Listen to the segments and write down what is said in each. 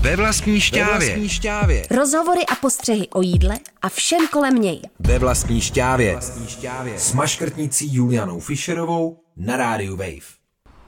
Ve vlastní šťávě. Ve vlastní šťávě. Rozhovory a postřehy o jídle a všem kolem něj. Ve vlastní šťávě. Vlastní šťávě. S maškrtnicí Julianou Fischerovou na rádiu Wave.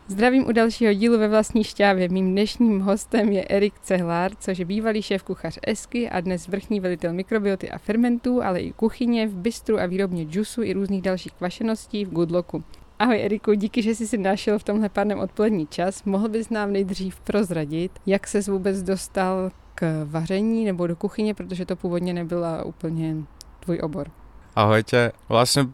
Zdravím u dalšího dílu ve vlastní šťávě. Mým dnešním hostem je Erik Cehlár, což je bývalý šéf kuchař Esky a dnes vrchní velitel mikrobioty a fermentů, ale i kuchyně v bistru a výrobně džusu i různých dalších kvašeností v Goodlocku. Ahoj Eriku, díky, že jsi si našel v tomhle pádném odpolední čas. Mohl bys nám nejdřív prozradit, jak ses vůbec dostal k vaření nebo do kuchyně, protože to původně nebyla úplně tvůj obor. Ahojte, vlastne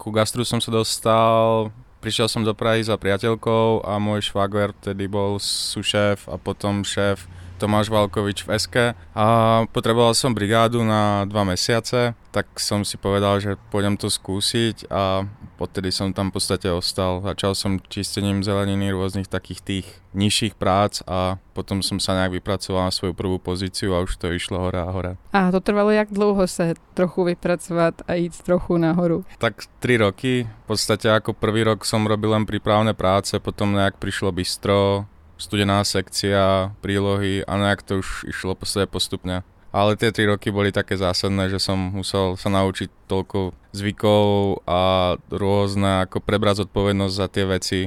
ku gastru som sa dostal prišiel som do Prahy za priateľkou a môj švagor tedy bol sušéf a potom šéf Tomáš Valkovič v SK a potreboval som brigádu na dva mesiace, tak som si povedal, že pôjdem to skúsiť a odtedy som tam v podstate ostal. Začal som čistením zeleniny rôznych takých tých nižších prác a potom som sa nejak vypracoval na svoju prvú pozíciu a už to išlo hore a hore. A to trvalo jak dlouho se trochu vypracovat a jít trochu nahoru? Tak tri roky. V podstate ako prvý rok som robil len prípravné práce, potom nejak prišlo bistro, studená sekcia, prílohy a nejak to už išlo podstate postupne. Ale tie tri roky boli také zásadné, že som musel sa naučiť toľko zvykov a rôzne, ako prebrať zodpovednosť za tie veci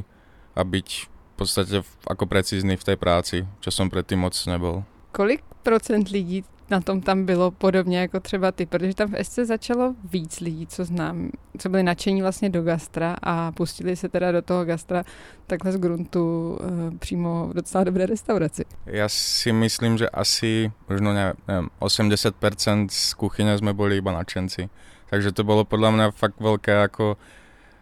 a byť v podstate ako precízny v tej práci, čo som predtým moc nebol. Kolik procent lidí na tom tam bylo podobně jako třeba ty, protože tam v SC začalo víc lidí, co znám, co byli nadšení vlastně do gastra a pustili se teda do toho gastra takhle z gruntu e, přímo v docela dobré restauraci. Já si myslím, že asi možno nevím, 80% z kuchyně jsme byli iba nadšenci. Takže to bylo podle mě fakt velké jako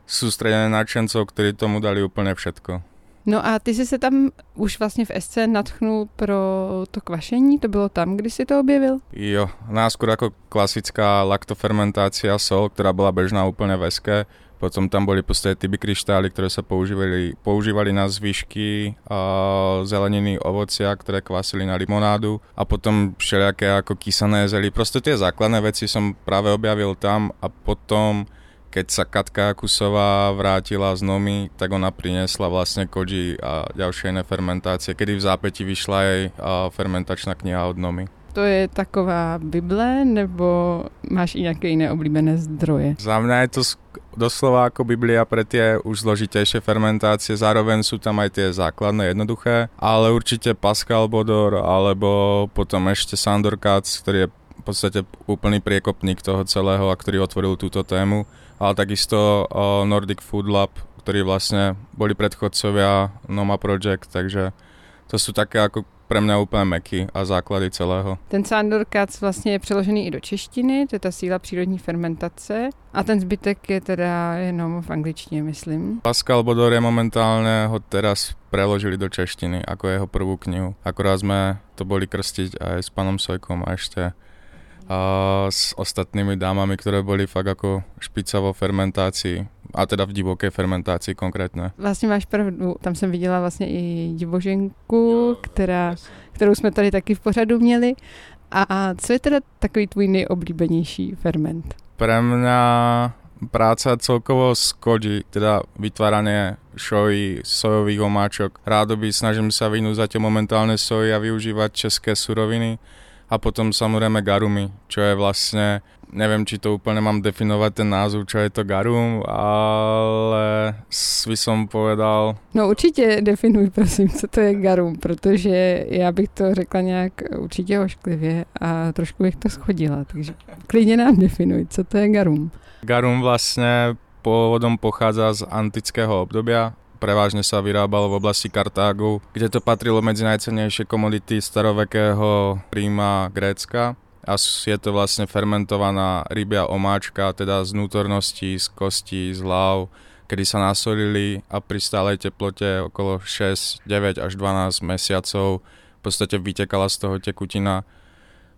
sústredené nadšencov, ktorí tomu dali úplně všetko. No a ty jsi se tam už vlastně v SC natchnul pro to kvašení, to bylo tam, kdy si to objevil? Jo, náskôr ako klasická laktofermentácia sol, ktorá bola bežná úplne v SK. Potom tam boli podstate tyby kryštály, ktoré sa používali, používali na zvyšky a zeleniny, ovocia, ktoré kvasili na limonádu a potom všelijaké ako kysané zely. Proste tie základné veci som práve objavil tam a potom keď sa Katka Kusová vrátila z Nomy, tak ona priniesla vlastne koji a ďalšie iné fermentácie, kedy v zápäti vyšla jej fermentačná kniha od Nomy. To je taková Bible, nebo máš i nějaké jiné oblíbené zdroje? Za mňa je to doslova ako Biblia pre tie už zložitejšie fermentácie, zároveň sú tam aj tie základné, jednoduché, ale určite Pascal Bodor, alebo potom ešte Sandor Katz, ktorý je v podstate úplný priekopník toho celého a ktorý otvoril túto tému ale takisto Nordic Food Lab, ktorí vlastne boli predchodcovia Noma Project, takže to sú také ako pre mňa úplně meky a základy celého. Ten Sandor Katz vlastně je přeložený i do češtiny, to je ta síla přírodní fermentace a ten zbytek je teda jenom v angličtině, myslím. Pascal Bodor je momentálne ho teraz preložili do češtiny ako jeho prvú knihu. Akorát sme to boli krstiť aj s panom Sojkom a ešte a s ostatnými dámami, ktoré boli fakt ako špica vo fermentácii a teda v divoké fermentácii konkrétně. Vlastně máš pravdu, tam jsem viděla vlastně i divoženku, která, kterou jsme tady taky v pořadu měli. A, a co je teda takový tvůj nejoblíbenější ferment? Pre mňa práca celkovo s koji, teda vytváranie šoji, sojových omáčok. Rádoby snažím sa vynúť zatiaľ momentálne soji a využívať české suroviny a potom samozrejme garumi, čo je vlastne, neviem, či to úplne mám definovať ten názov, čo je to garum, ale by som povedal... No určitě definuj prosím, co to je garum, protože já bych to řekla nějak určitě ošklivě a trošku bych to schodila, takže klidně nám definuj, co to je garum. Garum vlastne pôvodom pochádza z antického obdobia, prevážne sa vyrábalo v oblasti Kartágu, kde to patrilo medzi najcennejšie komodity starovekého Ríma Grécka. A je to vlastne fermentovaná rybia omáčka, teda z vnútorností, z kostí, z hlav, kedy sa nasolili a pri stálej teplote okolo 6, 9 až 12 mesiacov v podstate vytekala z toho tekutina.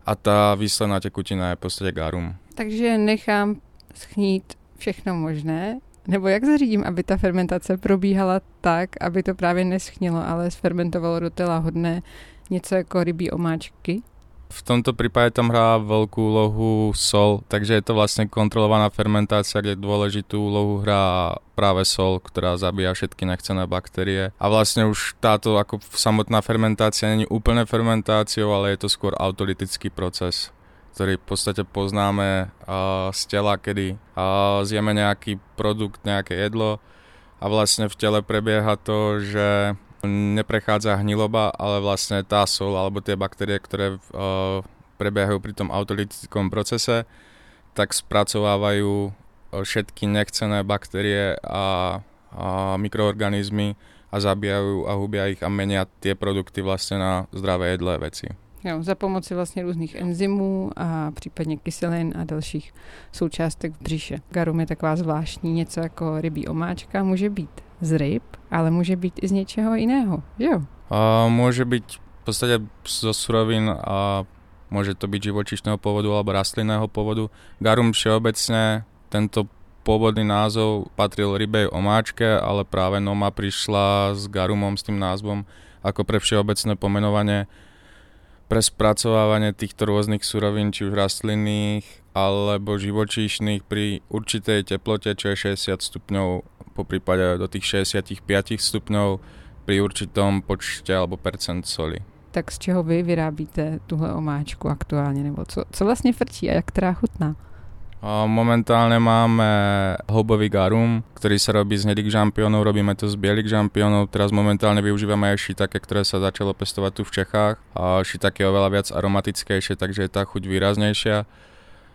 A tá výsledná tekutina je v podstate garum. Takže nechám schnít všechno možné nebo jak zařídím, aby ta fermentace probíhala tak, aby to právě neschnilo, ale sfermentovalo do té lahodné něco jako rybí omáčky? V tomto prípade tam hrá veľkú úlohu sol, takže je to vlastne kontrolovaná fermentácia, kde dôležitú úlohu hrá práve sol, ktorá zabíja všetky nechcené baktérie. A vlastne už táto ako samotná fermentácia není úplne fermentáciou, ale je to skôr autolitický proces ktorý v podstate poznáme z tela, kedy zjeme nejaký produkt, nejaké jedlo a vlastne v tele prebieha to, že neprechádza hniloba, ale vlastne tá sol alebo tie baktérie, ktoré prebiehajú pri tom autolitickom procese, tak spracovávajú všetky nechcené baktérie a, a mikroorganizmy a zabíjajú a hubia ich a menia tie produkty vlastne na zdravé jedlé veci. Jo, za pomoci vlastně různých enzymů a případně kyselin a dalších součástek v břiše. Garum je taková zvláštní, něco jako rybí omáčka, může být z ryb, ale může být i z něčeho jiného, jo? A může být v podstatě zo surovin a může to být živočišného pôvodu alebo rastlinného pôvodu. Garum všeobecne, tento pôvodný názov patril rybej omáčke, ale práve Noma prišla s garumom, s tým názvom ako pre všeobecné pomenovanie pre spracovávanie týchto rôznych surovín, či už rastlinných alebo živočíšnych pri určitej teplote, čo je 60 stupňov, po prípade do tých 65 stupňov pri určitom počte alebo percent soli. Tak z čeho vy vyrábíte tuhle omáčku aktuálně, nebo co, co vlastně frčí a jak která chutná? Momentálne máme houbový garum, ktorý sa robí z hnedých žampiónov, robíme to z bielých žampiónov, teraz momentálne využívame aj šitake, ktoré sa začalo pestovať tu v Čechách. A šitake je oveľa viac aromatickejšie, takže je tá chuť výraznejšia.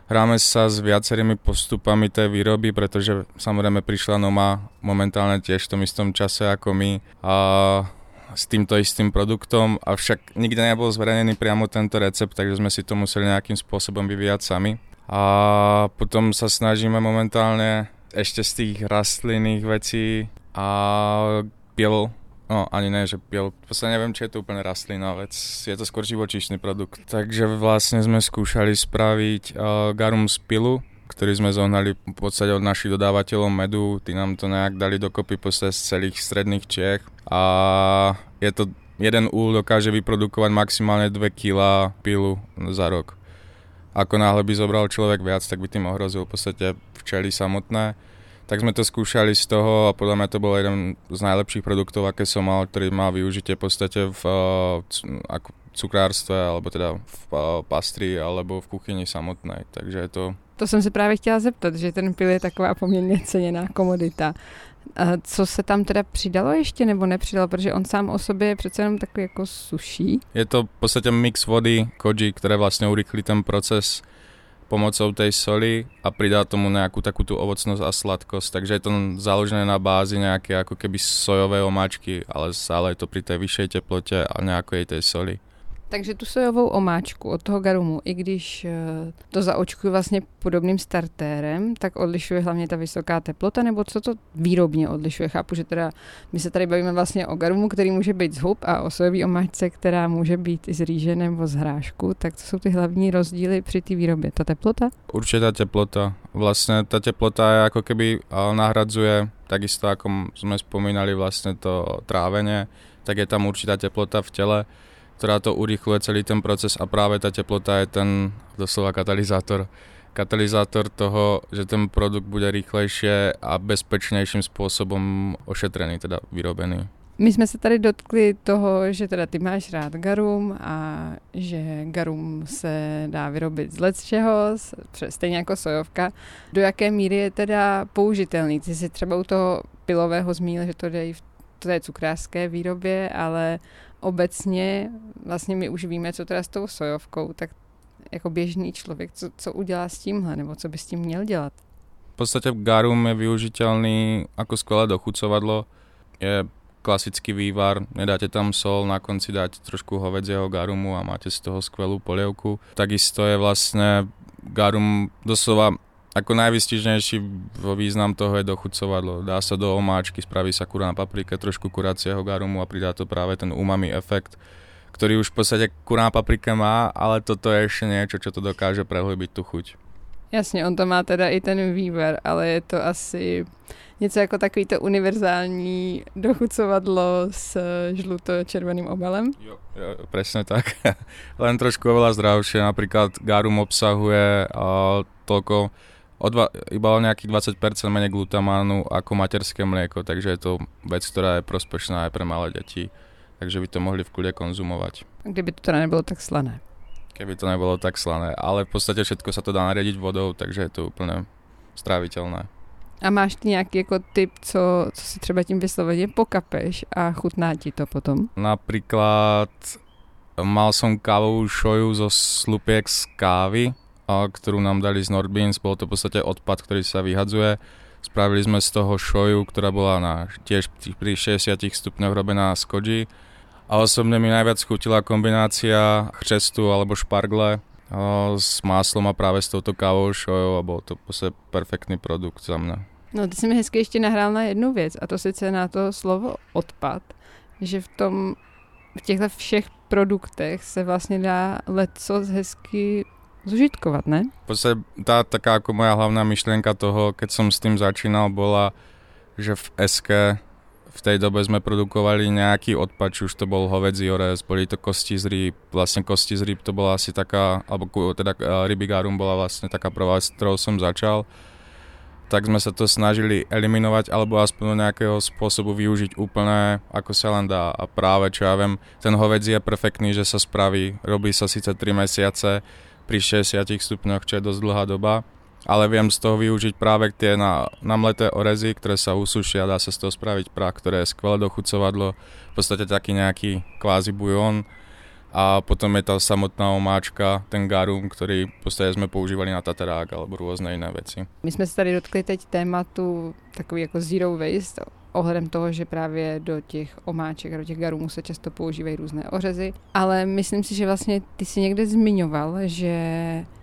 Hráme sa s viacerými postupami tej výroby, pretože samozrejme prišla Noma momentálne tiež v tom istom čase ako my a s týmto istým produktom, avšak nikde nebol zverejnený priamo tento recept, takže sme si to museli nejakým spôsobom vyvíjať sami. A potom sa snažíme momentálne ešte z tých rastlinných vecí a piel, no ani ne, že piel, vlastne neviem, či je to úplne rastlinná vec, je to skôr živočíšny produkt. Takže vlastne sme skúšali spraviť uh, garum z pilu, ktorý sme zohnali v podstate od našich dodávateľov medu, tí nám to nejak dali dokopy z celých stredných Čech. A je to jeden úl dokáže vyprodukovať maximálne 2 kg pilu za rok ako náhle by zobral človek viac, tak by tým ohrozil v podstate včely samotné. Tak sme to skúšali z toho a podľa mňa to bol jeden z najlepších produktov, aké som mal, ktorý má využitie v podstate v ako cukrárstve, alebo teda v pastri, alebo v kuchyni samotnej. Takže je to... To jsem se právě chtěla zeptat, že ten pil je taková poměrně ceněná komodita. Co se tam teda přidalo ještě nebo nepřidalo, protože on sám o sobě je přece jenom takový jako suší. Je to v podstatě mix vody, koji, které vlastně urychlí ten proces pomocou tej soli a pridá tomu nejakú takú tú ovocnosť a sladkosť. Takže je to založené na bázi nejaké ako keby sojové omáčky, ale stále je to pri tej vyššej teplote a nejakej tej soli. Takže tu sojovou omáčku od toho garumu, i když eh, to zaočkuju vlastně podobným startérem, tak odlišuje hlavně ta vysoká teplota, nebo co to výrobně odlišuje? Chápu, že teda my se tady bavíme vlastně o garumu, který může být z hub a o sojové omáčce, která může být i z rýže nebo z hrášku, tak co jsou ty hlavní rozdíly při té výrobě? Ta teplota? Určitě ta teplota. Vlastně ta teplota je jako keby nahradzuje, takisto ako sme spomínali vlastne to trávenie, tak je tam určitá teplota v tele, ktorá to urychluje celý ten proces a práve tá teplota je ten doslova katalizátor katalizátor toho, že ten produkt bude rýchlejšie a bezpečnejším spôsobom ošetrený, teda vyrobený. My jsme se tady dotkli toho, že teda ty máš rád garum a že garum se dá vyrobit z let čeho, stejně jako sojovka. Do jaké míry je teda použitelný? Ty si třeba u toho pilového zmínil, že to jde i v té cukrářské výrobě, ale obecně vlastně my už víme, co teda s tou sojovkou, tak jako běžný člověk, co, co udělá s tímhle, nebo co by s tím měl dělat? V podstatě garum je využitelný jako skvělé dochucovadlo. Je klasický vývar, nedáte tam sol, na konci dáte trošku hovedzieho garumu a máte z toho skvelú polievku. Takisto je vlastne garum doslova ako najvystižnejší význam toho je dochucovadlo. Dá sa do omáčky, spraví sa kurá na paprike, trošku kuracieho garumu a pridá to práve ten umami efekt, ktorý už v podstate kurá paprike má, ale toto je ešte niečo, čo to dokáže prehlbiť tú chuť. Jasně, on to má teda i ten výber, ale je to asi něco jako takový to univerzální dochucovadlo s žluto-červeným obalem. Jo, jo presne tak. Len trošku oveľa zdravšie. Napríklad garum obsahuje uh, toľko o dva, iba o nejakých 20% menej glutamánu ako materské mlieko, takže je to vec, ktorá je prospešná aj pre malé deti, takže by to mohli v kľude konzumovať. Kdyby to teda nebylo tak slané. Keby to nebolo tak slané, ale v podstate všetko sa to dá nariadiť vodou, takže je to úplne stráviteľné. A máš ty nějaký jako tip, co, co si třeba tím vysloveně pokapeš a chutná ti to potom? Napríklad mal som kávovú šoju zo slupiek z kávy, a ktorú nám dali z Nordbeans, bol to v podstate odpad, ktorý sa vyhadzuje. Spravili sme z toho šoju, ktorá bola na tiež pri 60 stupňoch robená z koji. A osobne mi najviac chutila kombinácia chřestu alebo špargle s máslom a práve s touto kávou šojou a bol to v perfektný produkt za mňa. No, ty si mi hezky ještě nahrál na jednu věc a to sice na to slovo odpad, že v tom, v těchto všech produktech se vlastně dá leco hezky zužitkovat, ne? V podstate tá taká ako moja hlavná myšlienka toho, keď som s tým začínal, bola, že v SK v tej dobe sme produkovali nejaký odpad, či už to bol hovedzí orez, boli to kosti z rýb, vlastne kosti z rýb to bola asi taká, alebo teda rybigárum bola vlastne taká prvá, s ktorou som začal, tak sme sa to snažili eliminovať alebo aspoň do nejakého spôsobu využiť úplne ako sa len dá a práve čo ja viem, ten hovedzí je perfektný, že sa spraví, robí sa síce 3 mesiace pri 60 stupňoch, čo je dosť dlhá doba, ale viem z toho využiť práve tie na, namleté orezy, ktoré sa usušia, dá sa z toho spraviť prach, ktoré je skvelé dochucovadlo, v podstate taký nejaký kvázi bujón. A potom je tá samotná omáčka, ten garum, ktorý v podstate sme používali na tatarák alebo rôzne iné veci. My jsme se tady dotkli teď tématu takový jako zero waste, ohledem toho, že právě do těch omáček a do těch garumů se často používají různé ořezy. Ale myslím si, že vlastně ty si někde zmiňoval, že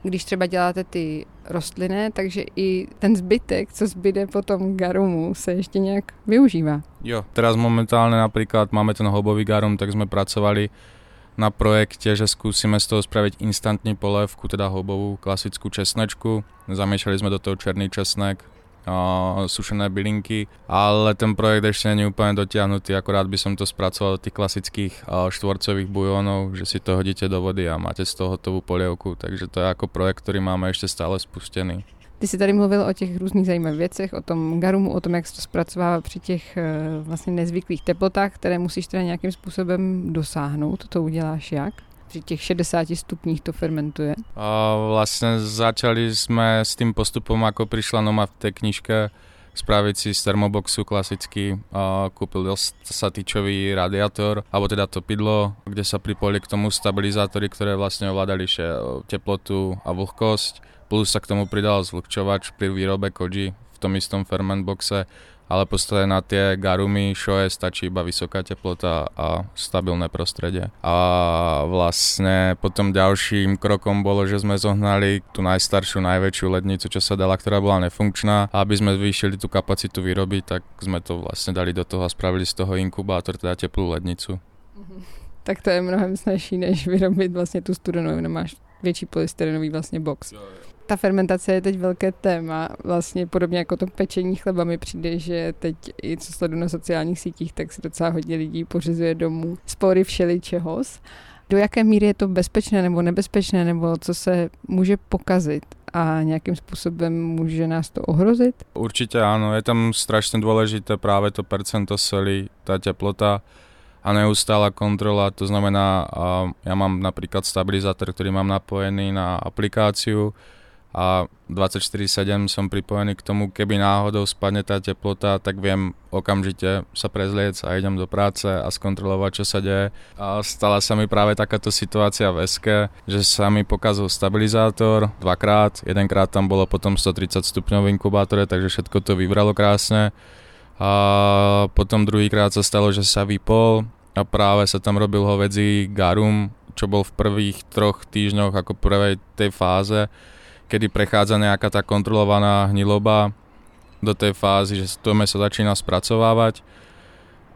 když třeba děláte ty rostlinné, takže i ten zbytek, co zbyde po tom garumu, se ještě nějak využívá. Jo, teraz momentálne napríklad máme ten hobový garum, tak sme pracovali na projekte, že skúsime z toho spraviť instantní polévku, teda hobovú klasickú česnečku. Zamiešali sme do toho černý česnek, sušené bylinky, ale ten projekt ešte není úplne dotiahnutý, akorát by som to spracoval do tých klasických štvorcových bujónov, že si to hodíte do vody a máte z toho hotovú polievku, takže to je ako projekt, ktorý máme ešte stále spustený. Ty jsi tady mluvil o těch různých zajímavých věcech, o tom garumu, o tom, jak se to zpracovává při těch e, vlastně nezvyklých teplotách, které musíš teda nějakým způsobem dosáhnout. To uděláš jak? Při těch 60 stupních to fermentuje? A vlastne začali sme s tým postupom, ako prišla Noma v tej knižke, spraviť si z termoboxu klasicky. A kúpil sa radiátor, alebo teda to pidlo, kde sa pripojili k tomu stabilizátory, ktoré vlastne ovládali teplotu a vlhkosť. Plus sa k tomu pridal zvlhčovač pri výrobe koji v tom istom ferment boxe ale podstate na tie garumy šoje stačí iba vysoká teplota a stabilné prostredie. A vlastne potom ďalším krokom bolo, že sme zohnali tú najstaršiu, najväčšiu lednicu, čo sa dala, ktorá bola nefunkčná. A aby sme zvýšili tú kapacitu výroby, tak sme to vlastne dali do toho a spravili z toho inkubátor, teda teplú lednicu. Tak to je mnohem snažší, než vyrobit vlastně tu studenou, máš větší polystyrenový vlastně box. Jo, jo ta fermentace je teď velké téma. Vlastně podobně jako to pečení chleba mi přijde, že teď i co sledu na sociálních sítích, tak si docela hodně lidí pořizuje domů spory všeličeho. Do jaké míry je to bezpečné nebo nebezpečné, nebo co se může pokazit a nějakým způsobem může nás to ohrozit? Určitě ano, je tam strašně důležité právě to percento soli, ta teplota a neustála kontrola, to znamená, ja mám napríklad stabilizátor, ktorý mám napojený na aplikáciu, a 24-7 som pripojený k tomu, keby náhodou spadne tá teplota, tak viem okamžite sa prezliec a idem do práce a skontrolovať, čo sa deje. A stala sa mi práve takáto situácia v SK, že sa mi pokazil stabilizátor dvakrát, jedenkrát tam bolo potom 130 stupňov v inkubátore, takže všetko to vybralo krásne. A potom druhýkrát sa stalo, že sa vypol a práve sa tam robil hovedzí garum, čo bol v prvých troch týždňoch ako prvej tej fáze kedy prechádza nejaká tá kontrolovaná hniloba do tej fázy, že to meso začína spracovávať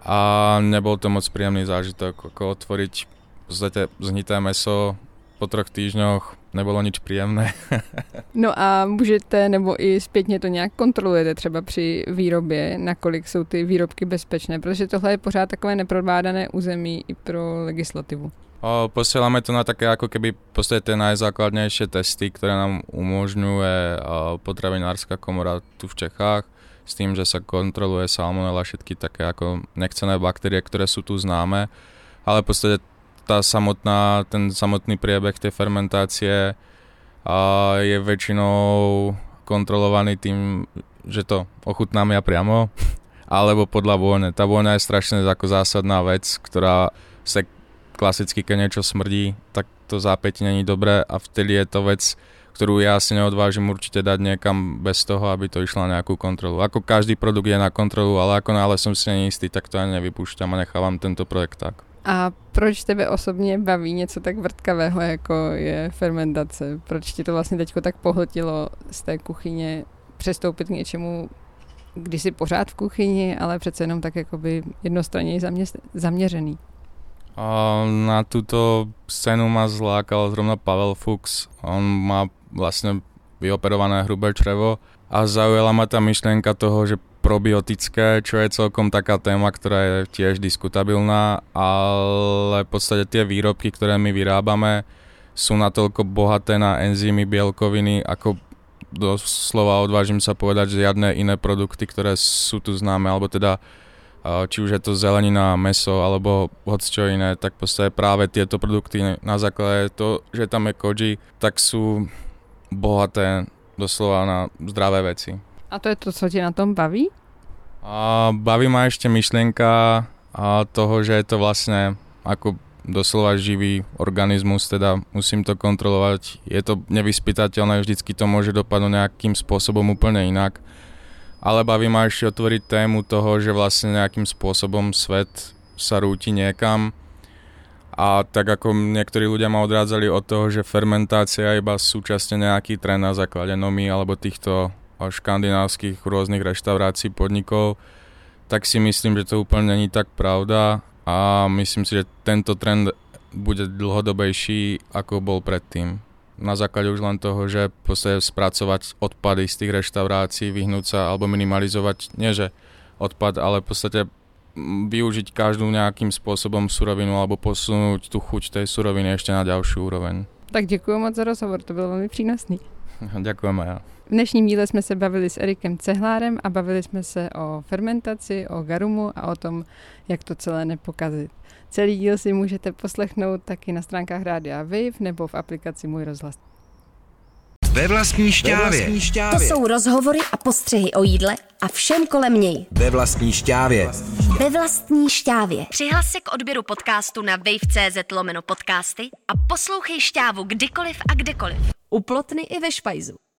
a nebol to moc príjemný zážitok, ako otvoriť v podstate zhnité meso po troch týždňoch, nebylo nič příjemné. no a můžete, nebo i zpětně to nějak kontrolujete třeba při výrobě, nakolik jsou ty výrobky bezpečné, protože tohle je pořád takové neprodvádané území i pro legislativu. O, posielame to na také ako keby v podstate najzákladnejšie testy, ktoré nám umožňuje potravinárska komora tu v Čechách s tým, že sa kontroluje salmonella všetky také ako nechcené baktérie, ktoré sú tu známe, ale v podstate tá samotná, ten samotný priebeh tej fermentácie a je väčšinou kontrolovaný tým, že to ochutnám ja priamo, alebo podľa vône. Tá vôňa je strašne ako zásadná vec, ktorá sa klasicky, keď niečo smrdí, tak to zápäť není dobré a vtedy je to vec, ktorú ja si neodvážim určite dať niekam bez toho, aby to išlo na nejakú kontrolu. Ako každý produkt je na kontrolu, ale ako náhle som si neistý, tak to ani nevypúšťam a nechávam tento projekt tak. A proč tebe osobně baví něco tak vrtkavého, jako je fermentace? Proč ti to vlastně teď tak pohltilo z té kuchyně přestoupit k něčemu, kdy jsi pořád v kuchyni, ale přece jenom tak jakoby jednostranně zaměřený? Na túto scénu ma zlákal zrovna Pavel Fuchs. On má vlastne vyoperované hrubé črevo a zaujala ma tá myšlienka toho, že probiotické, čo je celkom taká téma, ktorá je tiež diskutabilná, ale v podstate tie výrobky, ktoré my vyrábame, sú natoľko bohaté na enzymy, bielkoviny, ako doslova odvážim sa povedať, že žiadne iné produkty, ktoré sú tu známe, alebo teda či už je to zelenina, meso alebo hoď čo iné, tak podstate práve tieto produkty na základe to, že tam je koji, tak sú bohaté doslova na zdravé veci. A to je to, co tě na tom baví? A baví ma ešte myšlienka a toho, že je to vlastne ako doslova živý organizmus, teda musím to kontrolovať. Je to nevyspytateľné, vždycky to môže dopadnúť nejakým spôsobom úplne inak ale baví ma ešte otvoriť tému toho, že vlastne nejakým spôsobom svet sa rúti niekam a tak ako niektorí ľudia ma odrádzali od toho, že fermentácia je iba súčasne nejaký trend na základe nomy alebo týchto škandinávskych rôznych reštaurácií, podnikov, tak si myslím, že to úplne není tak pravda. A myslím si, že tento trend bude dlhodobejší, ako bol predtým na základe už len toho, že proste spracovať odpady z tých reštaurácií, vyhnúť sa alebo minimalizovať, nie že odpad, ale v podstate využiť každú nejakým spôsobom surovinu alebo posunúť tu chuť tej suroviny ešte na ďalšiu úroveň. Tak děkuji moc za rozhovor, to bylo velmi přínosný. Děkujeme já. V dnešním díle jsme se bavili s Erikem Cehlárem a bavili jsme se o fermentaci, o garumu a o tom, jak to celé nepokazit. Celý díl si můžete poslechnout taky na stránkách Rádia Wave nebo v aplikaci Můj rozhlas. Ve vlastní šťávě. To jsou rozhovory a postřehy o jídle a všem kolem něj. Ve vlastní šťávě. Ve vlastní šťávě. Přihlas se k odběru podcastu na wave.cz lomeno podcasty a poslouchej šťávu kdykoliv a kdekoliv. Uplotny i ve špajzu.